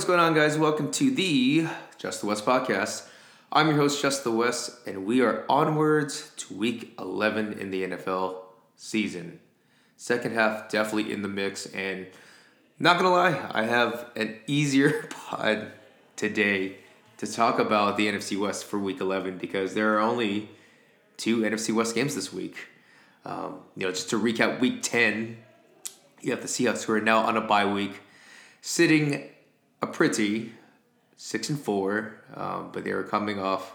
what's going on, guys? Welcome to the Just the West podcast. I'm your host, Just the West, and we are onwards to week 11 in the NFL season. Second half definitely in the mix, and not gonna lie, I have an easier pod today to talk about the NFC West for week 11 because there are only two NFC West games this week. Um, you know, just to recap week 10, you have the Seahawks who are now on a bye week, sitting a pretty six and four, um, but they were coming off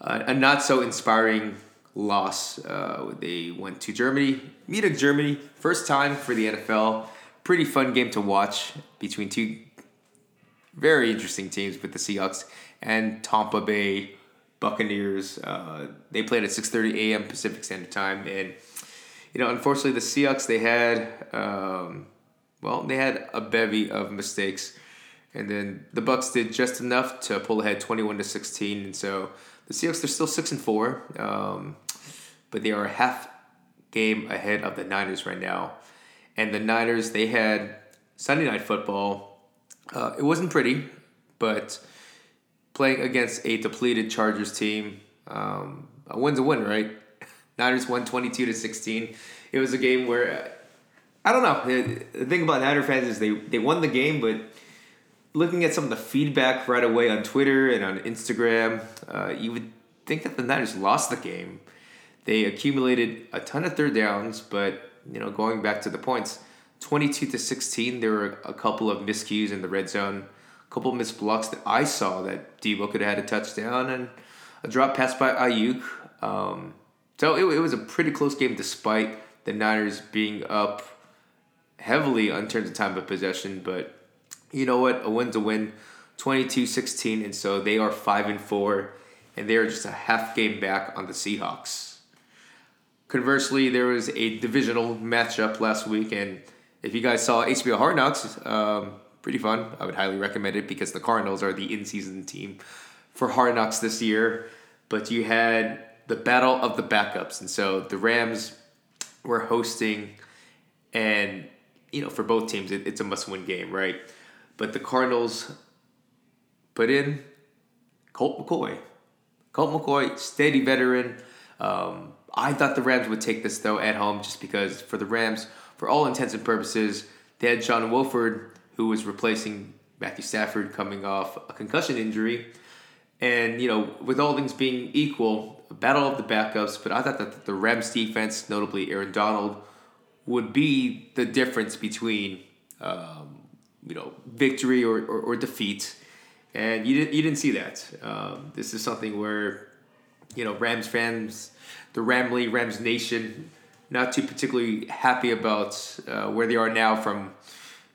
a, a not so inspiring loss. Uh, they went to Germany, Munich, Germany, first time for the NFL. Pretty fun game to watch between two very interesting teams with the Seahawks and Tampa Bay Buccaneers. Uh, they played at 6:30 a.m. Pacific Standard Time, and you know, unfortunately, the Seahawks they had um, well, they had a bevy of mistakes and then the Bucks did just enough to pull ahead twenty one to sixteen, and so the Seahawks they're still six and four, um, but they are half game ahead of the Niners right now, and the Niners they had Sunday night football. Uh, it wasn't pretty, but playing against a depleted Chargers team, um, a win's a win, right? Niners won twenty two to sixteen. It was a game where I don't know. The thing about Niner fans is they they won the game, but looking at some of the feedback right away on Twitter and on Instagram, uh, you would think that the Niners lost the game. They accumulated a ton of third downs, but you know, going back to the points, twenty-two to sixteen, there were a couple of miscues in the red zone, a couple of missed blocks that I saw that Deebo could have had a touchdown and a drop pass by Aiyuk. Um, so it, it was a pretty close game despite the Niners being up heavily in terms of time of possession, but you know what? A win's a win. 22-16 and so they are 5 and 4 and they are just a half game back on the Seahawks. Conversely, there was a divisional matchup last week and if you guys saw HBO Hard Knocks, um, pretty fun. I would highly recommend it because the Cardinals are the in-season team for Hard Knocks this year. But you had the battle of the backups, and so the Rams were hosting, and you know for both teams it, it's a must-win game, right? But the Cardinals put in Colt McCoy. Colt McCoy, steady veteran. Um, I thought the Rams would take this though at home just because for the Rams, for all intents and purposes, they had John Wolford who was replacing Matthew Stafford coming off a concussion injury. And, you know, with all things being equal, a battle of the backups, but I thought that the Rams defense, notably Aaron Donald, would be the difference between um, you know victory or, or, or defeat, and you didn't you didn't see that. Um, this is something where you know Rams fans, the Ramley Rams Nation, not too particularly happy about uh, where they are now from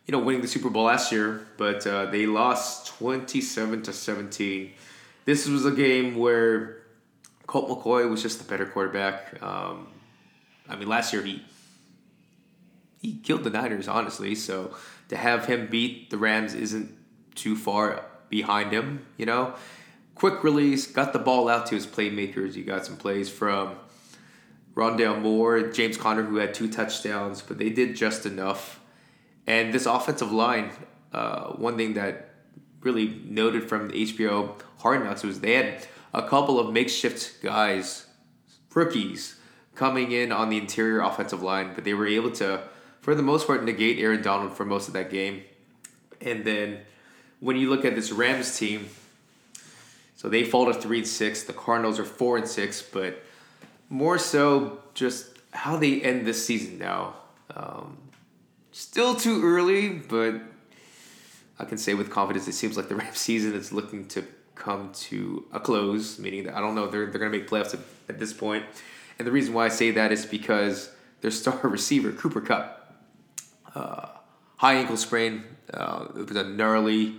you know winning the Super Bowl last year, but uh, they lost twenty seven to seventeen. This was a game where Colt McCoy was just the better quarterback. Um, I mean, last year he he killed the Niners, honestly. So to have him beat the Rams isn't too far behind him, you know. Quick release, got the ball out to his playmakers. You got some plays from Rondale Moore, James Conner, who had two touchdowns, but they did just enough. And this offensive line, uh, one thing that really noted from the HBO Hard Knocks was they had a couple of makeshift guys, rookies, coming in on the interior offensive line, but they were able to for the most part, negate Aaron Donald for most of that game. And then when you look at this Rams team, so they fall to three and six. The Cardinals are four and six, but more so just how they end this season now. Um, still too early, but I can say with confidence it seems like the Rams season is looking to come to a close, meaning that I don't know they're, they're going to make playoffs at, at this point. And the reason why I say that is because their star receiver, Cooper Kupp, uh, high ankle sprain. Uh, it was a gnarly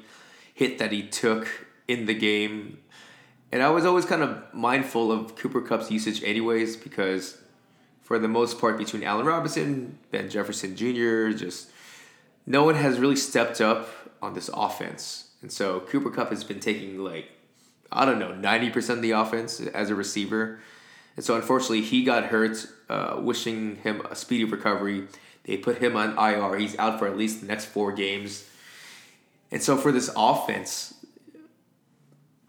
hit that he took in the game. And I was always kind of mindful of Cooper Kupp's usage, anyways, because for the most part, between Allen Robinson, Van Jefferson Jr., just no one has really stepped up on this offense. And so Cooper Cup has been taking like, I don't know, 90% of the offense as a receiver. And so unfortunately, he got hurt, uh, wishing him a speedy recovery. They put him on IR. He's out for at least the next four games. And so for this offense,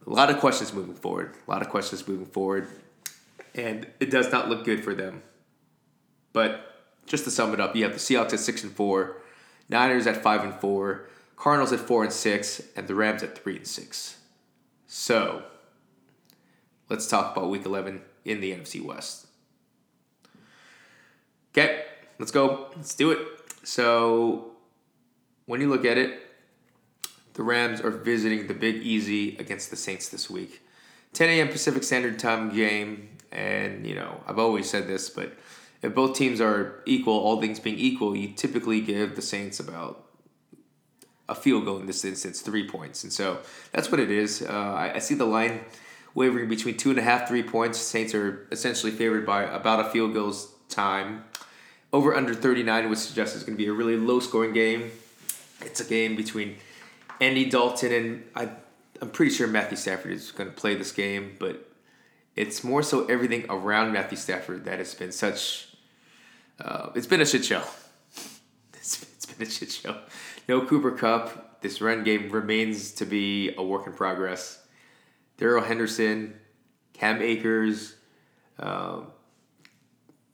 a lot of questions moving forward. A lot of questions moving forward. And it does not look good for them. But just to sum it up, you have the Seahawks at six and four, Niners at five and four, Cardinals at four and six, and the Rams at three and six. So let's talk about week eleven in the NFC West. Okay, let's go. Let's do it. So when you look at it, the Rams are visiting the Big Easy against the Saints this week. 10 a.m. Pacific Standard Time game, and you know I've always said this, but if both teams are equal, all things being equal, you typically give the Saints about a field goal in this instance, three points, and so that's what it is. Uh, I, I see the line wavering between two and a half, three points. Saints are essentially favored by about a field goal's time. Over under 39 would suggest it's going to be a really low scoring game. It's a game between Andy Dalton and I, I'm pretty sure Matthew Stafford is going to play this game, but it's more so everything around Matthew Stafford that has been such. Uh, it's been a shit show. It's, it's been a shit show. No Cooper Kupp. This run game remains to be a work in progress. Darrell Henderson, Cam Akers, um,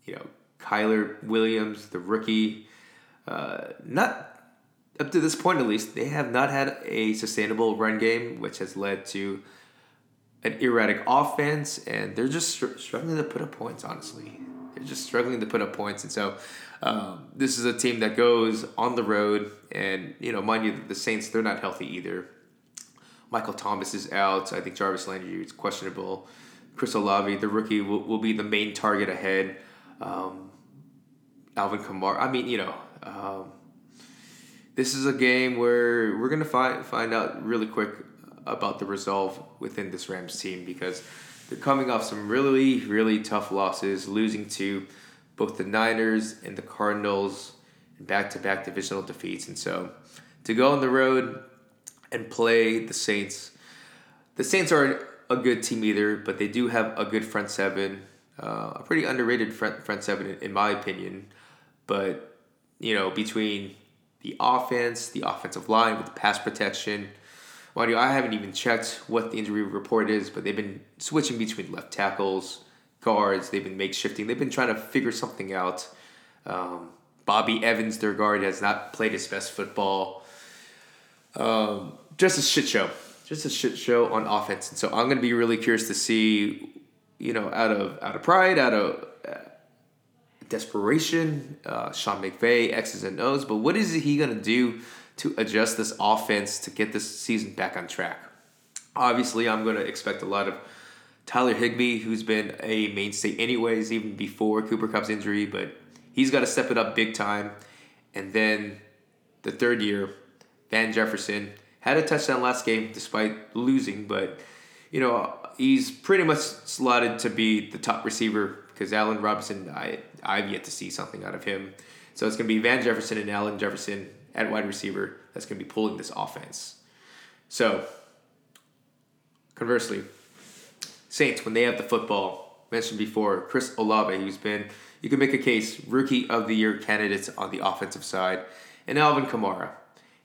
you know, Kyren Williams, the rookie. Uh, not up to this point, at least, they have not had a sustainable run game, which has led to an erratic offense, and they're just str- struggling to put up points. Honestly, they're just struggling to put up points, and so um, this is a team that goes on the road, and you know, mind you, the Saints they're not healthy either. Michael Thomas is out. I think Jarvis Landry is questionable. Chris Olave, the rookie, will, will be the main target ahead. Um, Alvin Kamara. I mean, you know, um, this is a game where we're gonna find find out really quick about the resolve within this Rams team because they're coming off some really really tough losses, losing to both the Niners and the Cardinals in back to back divisional defeats, and so to go on the road and play the Saints. The Saints aren't a good team either, but they do have a good front seven, uh, a pretty underrated front front seven in, in my opinion. But you know, between the offense, the offensive line with the pass protection. Mind I haven't even checked what the injury report is, but they've been switching between left tackles, guards. They've been makeshifting. They've been trying to figure something out. Um, Bobby Evans, their guard, has not played his best football. Um, just a shit show. Just a shit show on offense. And so I'm going to be really curious to see, you know, out of out of pride, out of desperation, uh, Sean McVay, X's and O's, but what is he going to do to adjust this offense to get this season back on track? Obviously, I'm going to expect a lot of Tyler Higbee, who's been a mainstay anyways, even before Cooper Kupp's injury, but he's got to step it up big time. And then the third year, Van Jefferson had a touchdown last game despite losing, but you know he's pretty much slotted to be the top receiver because Allen Robinson, I I've yet to see something out of him. So it's going to be Van Jefferson and Allen Jefferson at wide receiver that's going to be pulling this offense. So conversely, Saints when they have the football, mentioned before, Chris Olave, who's been you can make a case rookie of the year candidates on the offensive side, and Alvin Kamara.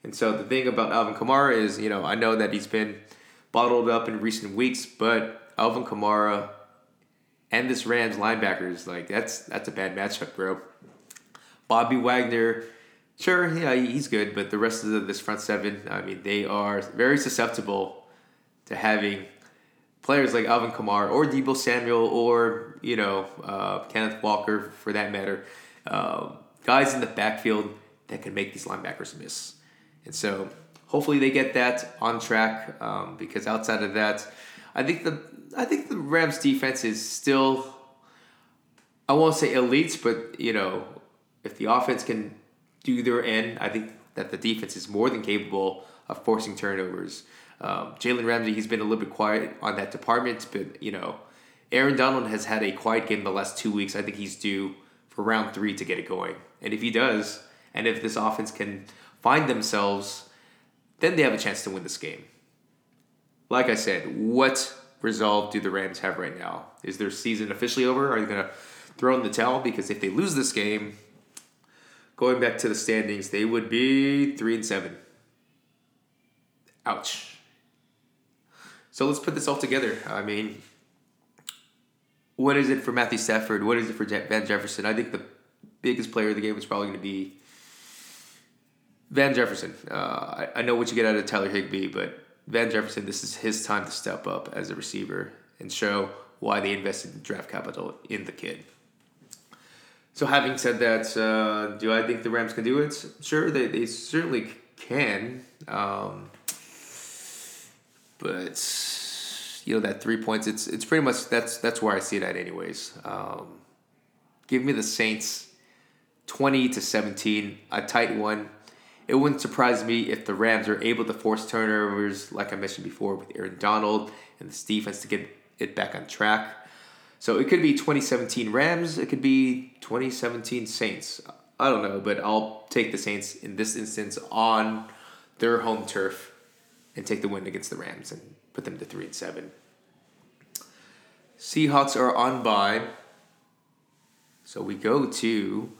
And so the thing about Alvin Kamara is, you know, I know that he's been bottled up in recent weeks, but Alvin Kamara and this Rams linebackers, like that's that's a bad matchup, bro. Bobby Wagner, sure, yeah, he's good, but the rest of this front seven, I mean, they are very susceptible to having players like Alvin Kamara or Deebo Samuel or you know uh, Kenneth Walker for that matter, uh, guys in the backfield that can make these linebackers miss, and so hopefully they get that on track um, because outside of that, I think the I think the Rams defense is still I won't say elite, but you know, if the offense can do their end, I think that the defense is more than capable of forcing turnovers. Um, Jalen Ramsey, he's been a little bit quiet on that department, but you know, Aaron Donald has had a quiet game the last two weeks. I think he's due for round three to get it going. And if he does, and if this offense can find themselves, then they have a chance to win this game. Like I said, what resolve do the Rams have right now? Is their season officially over? Are they going to throw in the towel? Because if they lose this game, going back to the standings, they would be three and seven. Ouch. So let's put this all together. I mean, what is it for Matthew Stafford? What is it for Van Jefferson? I think the biggest player of the game is probably going to be Van Jefferson. Uh, I, I know what you get out of Tyler Higbee, but Van Jefferson, this is his time to step up as a receiver and show why they invested in draft capital in the kid. So, having said that, uh, do I think the Rams can do it? Sure, they, they certainly can. Um, but you know that three points, it's it's pretty much that's that's where I see it at, anyways. Um, give me the Saints, twenty to seventeen, a tight one. It wouldn't surprise me if the Rams are able to force turnovers, like I mentioned before, with Aaron Donald and this defense to get it back on track. So it could be 2017 Rams, it could be 2017 Saints. I don't know, but I'll take the Saints in this instance on their home turf and take the win against the Rams and put them to 3 and 7. Seahawks are on bye. So we go to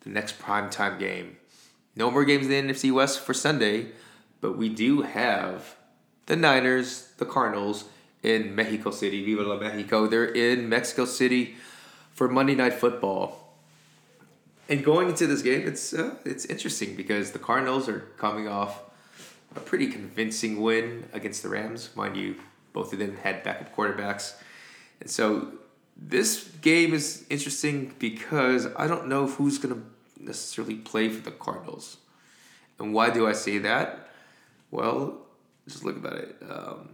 the next primetime game. No more games in the NFC West for Sunday, but we do have the Niners, the Cardinals, in Mexico City. Viva la Mexico. They're in Mexico City for Monday Night Football. And going into this game, it's uh, it's interesting because the Cardinals are coming off a pretty convincing win against the Rams. Mind you, both of them had backup quarterbacks. And so this game is interesting because I don't know who's going to necessarily play for the Cardinals. And why do I say that? Well, just look about it. Um,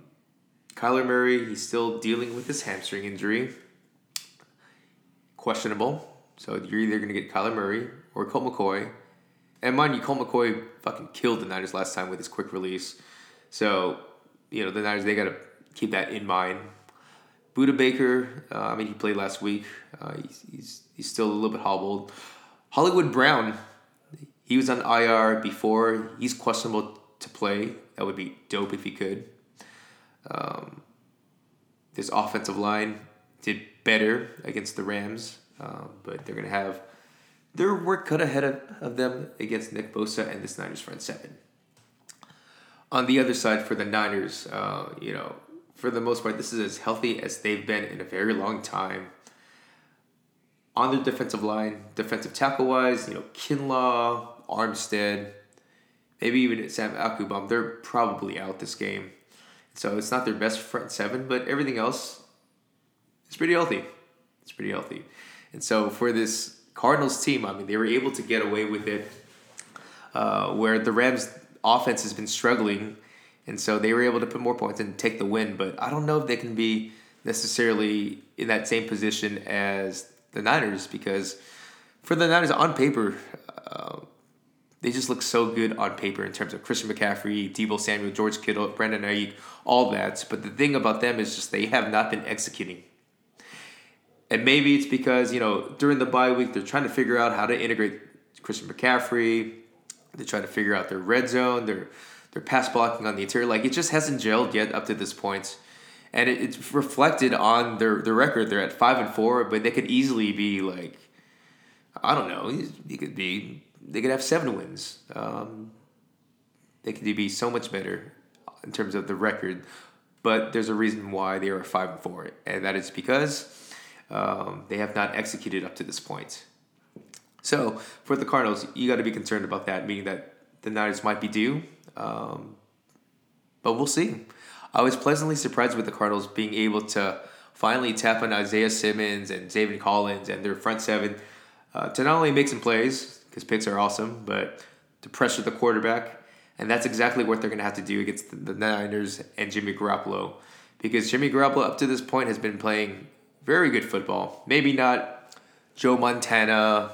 Kyler Murray, he's still dealing with his hamstring injury. Questionable. So you're either going to get Kyler Murray or Colt McCoy. And mind you, Colt McCoy fucking killed the Niners last time with his quick release. So, you know, the Niners, they got to keep that in mind. Budda Baker, uh, I mean, he played last week. Uh, he's, he's, he's still a little bit hobbled. Hollywood Brown, he was on IR before. He's questionable to play. That would be dope if he could. Um, this offensive line did better against the Rams, uh, but they're going to have their work cut ahead of, of them against Nick Bosa and this Niners front seven. On the other side, for the Niners, uh, you know, for the most part, this is as healthy as they've been in a very long time. On the defensive line, defensive tackle wise, you know, Kinlaw, Armstead, maybe even Sam Ebukam, they're probably out this game. So it's not their best front seven, but everything else is pretty healthy. It's pretty healthy. And so for this Cardinals team, I mean, they were able to get away with it uh, where the Rams offense has been struggling. And so they were able to put more points and take the win. But I don't know if they can be necessarily in that same position as the Niners because for the Niners on paper, uh, they just look so good on paper in terms of Christian McCaffrey, Deebo Samuel, George Kittle, Brandon Aiyuk, all that. But the thing about them is just they have not been executing. And maybe it's because, you know, during the bye week, they're trying to figure out how to integrate Christian McCaffrey. They're trying to figure out their red zone, their their pass blocking on the interior. Like it just hasn't gelled yet up to this point. And it, it's reflected on their, their record. They're at five and four, but they could easily be like, I don't know, you could be they could have seven wins. Um, they could be so much better in terms of the record, but there's a reason why they are five and four, and that is because um, they have not executed up to this point. So for the Cardinals, you got to be concerned about that, meaning that the Niners might be due, um, but we'll see. I was pleasantly surprised with the Cardinals being able to finally tap on Isaiah Simmons and Zaven Collins and their front seven uh, to not only make some plays, because picks are awesome, but to pressure the quarterback. And that's exactly what they're going to have to do against the Niners and Jimmy Garoppolo. Because Jimmy Garoppolo, up to this point, has been playing very good football. Maybe not Joe Montana,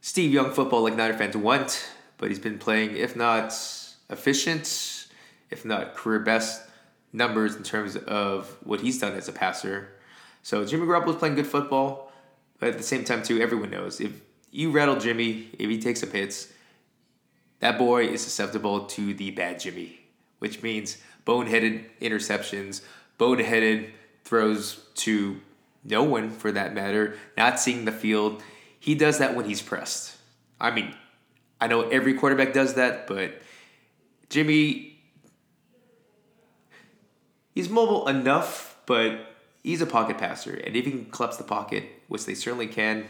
Steve Young football like Niner fans want, but he's been playing, if not efficient, if not career best numbers in terms of what he's done as a passer. So Jimmy Garoppolo's playing good football, but at the same time, too, everyone knows if you rattle Jimmy if he takes some hits. That boy is susceptible to the bad Jimmy, which means boneheaded interceptions, boneheaded throws to no one for that matter, not seeing the field. He does that when he's pressed. I mean, I know every quarterback does that, but Jimmy he's mobile enough, but he's a pocket passer, and if he can collapse the pocket, which they certainly can,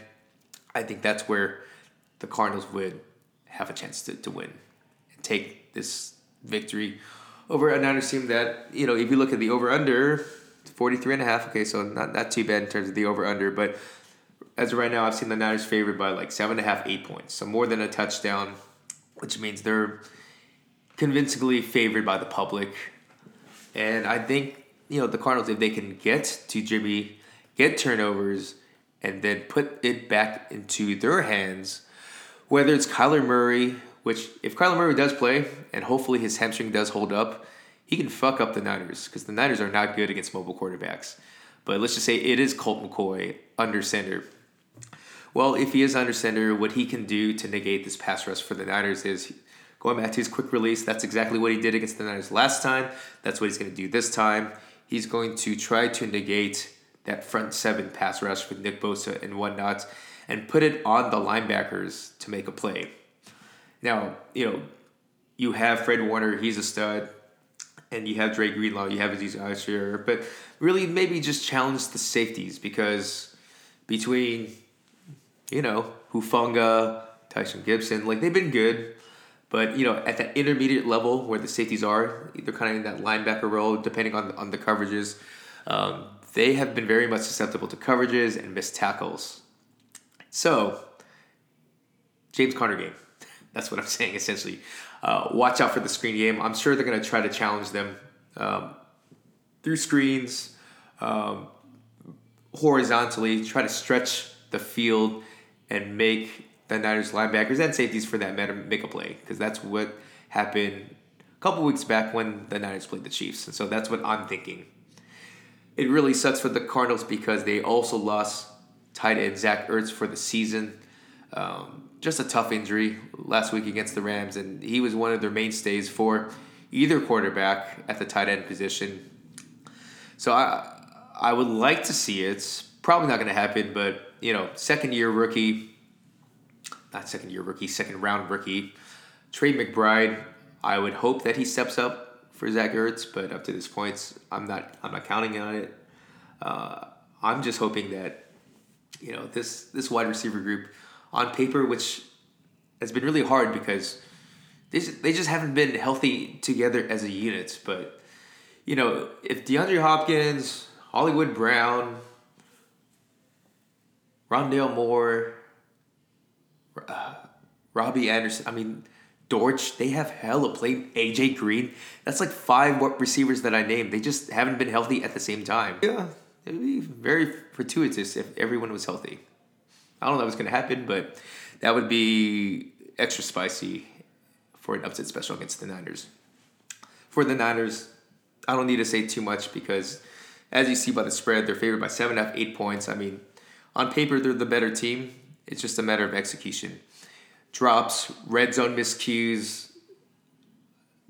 I think that's where the Cardinals would have a chance to, to win and take this victory over a Niners team that, you know, if you look at the over under, 43 and a half, okay, so not, not too bad in terms of the over under, but as of right now, I've seen the Niners favored by like seven and a half, eight points, so more than a touchdown, which means they're convincingly favored by the public. And I think, you know, the Cardinals, if they can get to Jimmy, get turnovers, and then put it back into their hands, whether it's Kyler Murray, which if Kyler Murray does play, and hopefully his hamstring does hold up, he can fuck up the Niners because the Niners are not good against mobile quarterbacks. But let's just say it is Colt McCoy under center. Well, if he is under center, what he can do to negate this pass rush for the Niners is going back to his quick release. That's exactly what he did against the Niners last time. That's what he's going to do this time. He's going to try to negate that front seven pass rush with Nick Bosa and whatnot and put it on the linebackers to make a play. Now, you know, you have Fred Warner, he's a stud, and you have Dre Greenlaw, you have Azeez Al but really maybe just challenge the safeties because between, you know, Hufanga, Tyson Gibson, like they've been good, but you know, at that intermediate level where the safeties are, they're kind of in that linebacker role, depending on on the coverages. Um, they have been very much susceptible to coverages and missed tackles. So, James Conner game. That's what I'm saying essentially. Uh, watch out for the screen game. I'm sure they're going to try to challenge them um, through screens, um, horizontally, try to stretch the field and make the Niners linebackers and safeties for that matter make a play because that's what happened a couple weeks back when the Niners played the Chiefs. And so that's what I'm thinking. It really sucks for the Cardinals because they also lost tight end Zach Ertz for the season. Um, just a tough injury last week against the Rams, and he was one of their mainstays for either quarterback at the tight end position. So I I would like to see it. Probably not going to happen, but you know, second year rookie, not second year rookie, second round rookie, Trey McBride. I would hope that he steps up for Zach Ertz, but up to this point, I'm not I'm not counting on it. Uh, I'm just hoping that you know this this wide receiver group on paper, which has been really hard because they they just haven't been healthy together as a unit. But you know, if DeAndre Hopkins, Hollywood Brown, Rondale Moore, uh, Robbie Anderson, I mean, Dortch, they have hella played. AJ Green, that's like five receivers that I named. They just haven't been healthy at the same time. Yeah, it'd be very fortuitous if everyone was healthy. I don't know what's going to happen, but that would be extra spicy for an upset special against the Niners. For the Niners, I don't need to say too much because, as you see by the spread, they're favored by seven and a half, eight points. I mean, on paper, they're the better team. It's just a matter of execution. Drops, red zone miscues,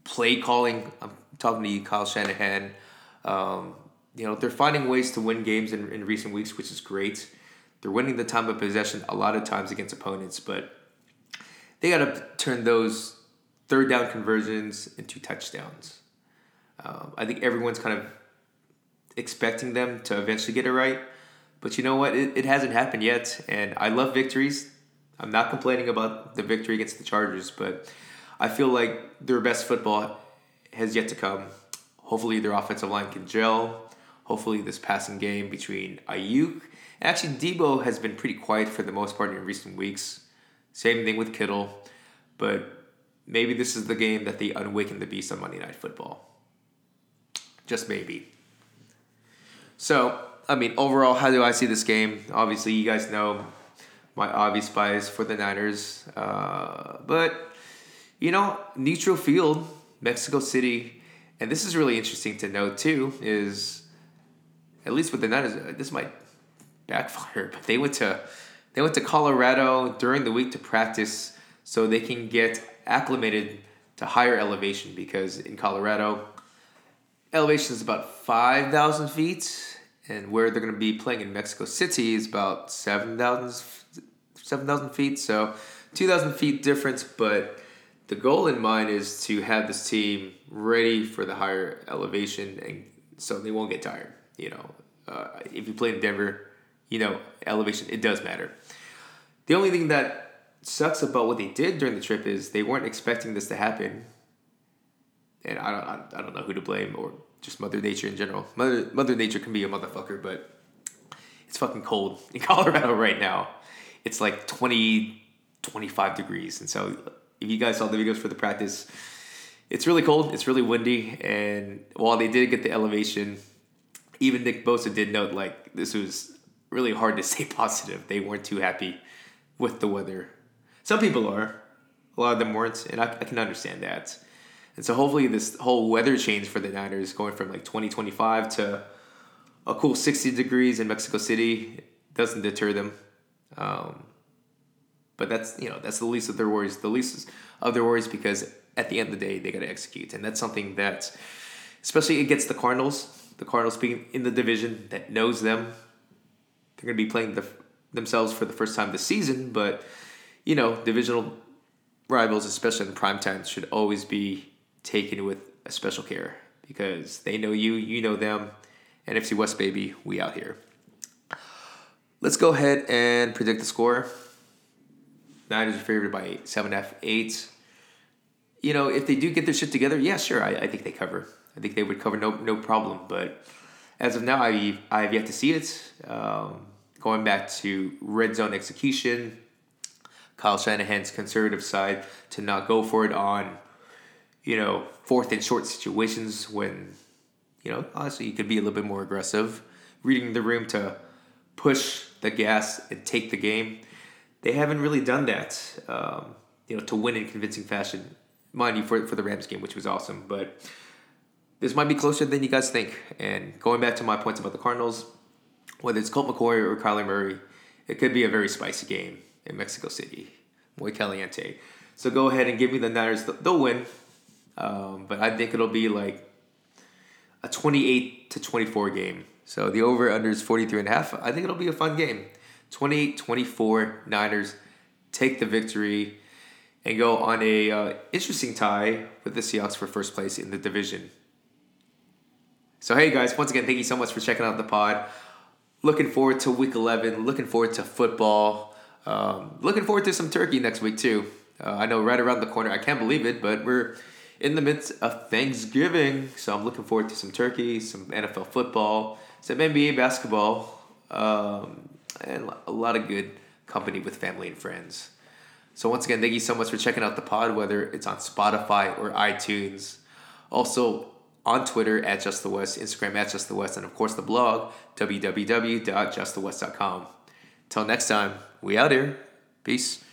play calling. I'm talking to you, Kyle Shanahan. Um, you know, they're finding ways to win games in, in recent weeks, which is great. They're winning the time of possession a lot of times against opponents, but they got to turn those third down conversions into touchdowns. Um, I think everyone's kind of expecting them to eventually get it right, but you know what? It, it hasn't happened yet, and I love victories. I'm not complaining about the victory against the Chargers, but I feel like their best football has yet to come. Hopefully, their offensive line can gel. Hopefully, this passing game between Aiyuk Actually, Deebo has been pretty quiet for the most part in recent weeks. Same thing with Kittle, but maybe this is the game that they unawaken the beast on Monday Night Football. Just maybe. So, I mean, overall, how do I see this game? Obviously, you guys know my obvious bias for the Niners, uh, but you know, neutral field, Mexico City, and this is really interesting to note too. Is at least with the Niners, this might backfire, But they went to they went to Colorado during the week to practice so they can get acclimated to higher elevation because in Colorado, elevation is about five thousand feet, and where they're going to be playing in Mexico City is about 7,000 7, feet. So two thousand feet difference, but the goal in mind is to have this team ready for the higher elevation and so they won't get tired. You know, uh, if you play in Denver, you know elevation it does matter. The only thing that sucks about what they did during the trip is they weren't expecting this to happen, and I don't I don't know who to blame or just Mother Nature in general. Mother Mother Nature can be a motherfucker, but it's fucking cold in Colorado right now. It's like 20, 25 degrees, and so if you guys saw the videos for the practice, it's really cold. It's really windy, and while they did get the elevation, even Nick Bosa did note like this was really hard to stay positive. They weren't too happy with the weather. Some people are, a lot of them weren't, and I, I can understand that. And so hopefully this whole weather change for the Niners going from like 2025 to a cool 60 degrees in Mexico City doesn't deter them. Um, but that's you know that's the least of their worries. The least of their worries because at the end of the day they got to execute, and that's something that, especially against the Cardinals, the Cardinals being in the division that knows them, they're going to be playing the, themselves for the first time this season. But you know, divisional rivals, especially in prime time, should always be taken with a special care because they know you, you know them. And NFC West, baby, we out here. Let's go ahead and predict the score. Niners are favored by eight. You know, if they do get their shit together, yeah, sure, I, I think they cover. I think they would cover no no problem. But as of now, I I have yet to see it. Um, going back to red zone execution, Kyle Shanahan's conservative side to not go for it on, you know, fourth and short situations when, you know, honestly, you could be a little bit more aggressive, reading the room to push the gas and take the game. They haven't really done that, um, you know, to win in convincing fashion. Mind you, for, for the Rams game, which was awesome, but this might be closer than you guys think. And going back to my points about the Cardinals, whether it's Colt McCoy or Kyler Murray, it could be a very spicy game in Mexico City. Muy caliente. So go ahead and give me the Niners. They'll win. Um, but I think it'll be like a 28 to 24 game. So the over under is 43 and a half. I think it'll be a fun game. 28 24 Niners take the victory and go on a uh, interesting tie with the Seahawks for first place in the division. So hey guys, once again, thank you so much for checking out the pod. Looking forward to week 11. Looking forward to football. Um, looking forward to some turkey next week too. Uh, I know right around the corner. I can't believe it, but we're in the midst of Thanksgiving, so I'm looking forward to some turkey, some NFL football, some NBA basketball, um, and a lot of good company with family and friends. So once again, thank you so much for checking out the pod, whether it's on Spotify or iTunes. Also on Twitter at Just the West, Instagram at Just the West, and of course the blog www.justthewest.com. Till next time, we out here. Peace.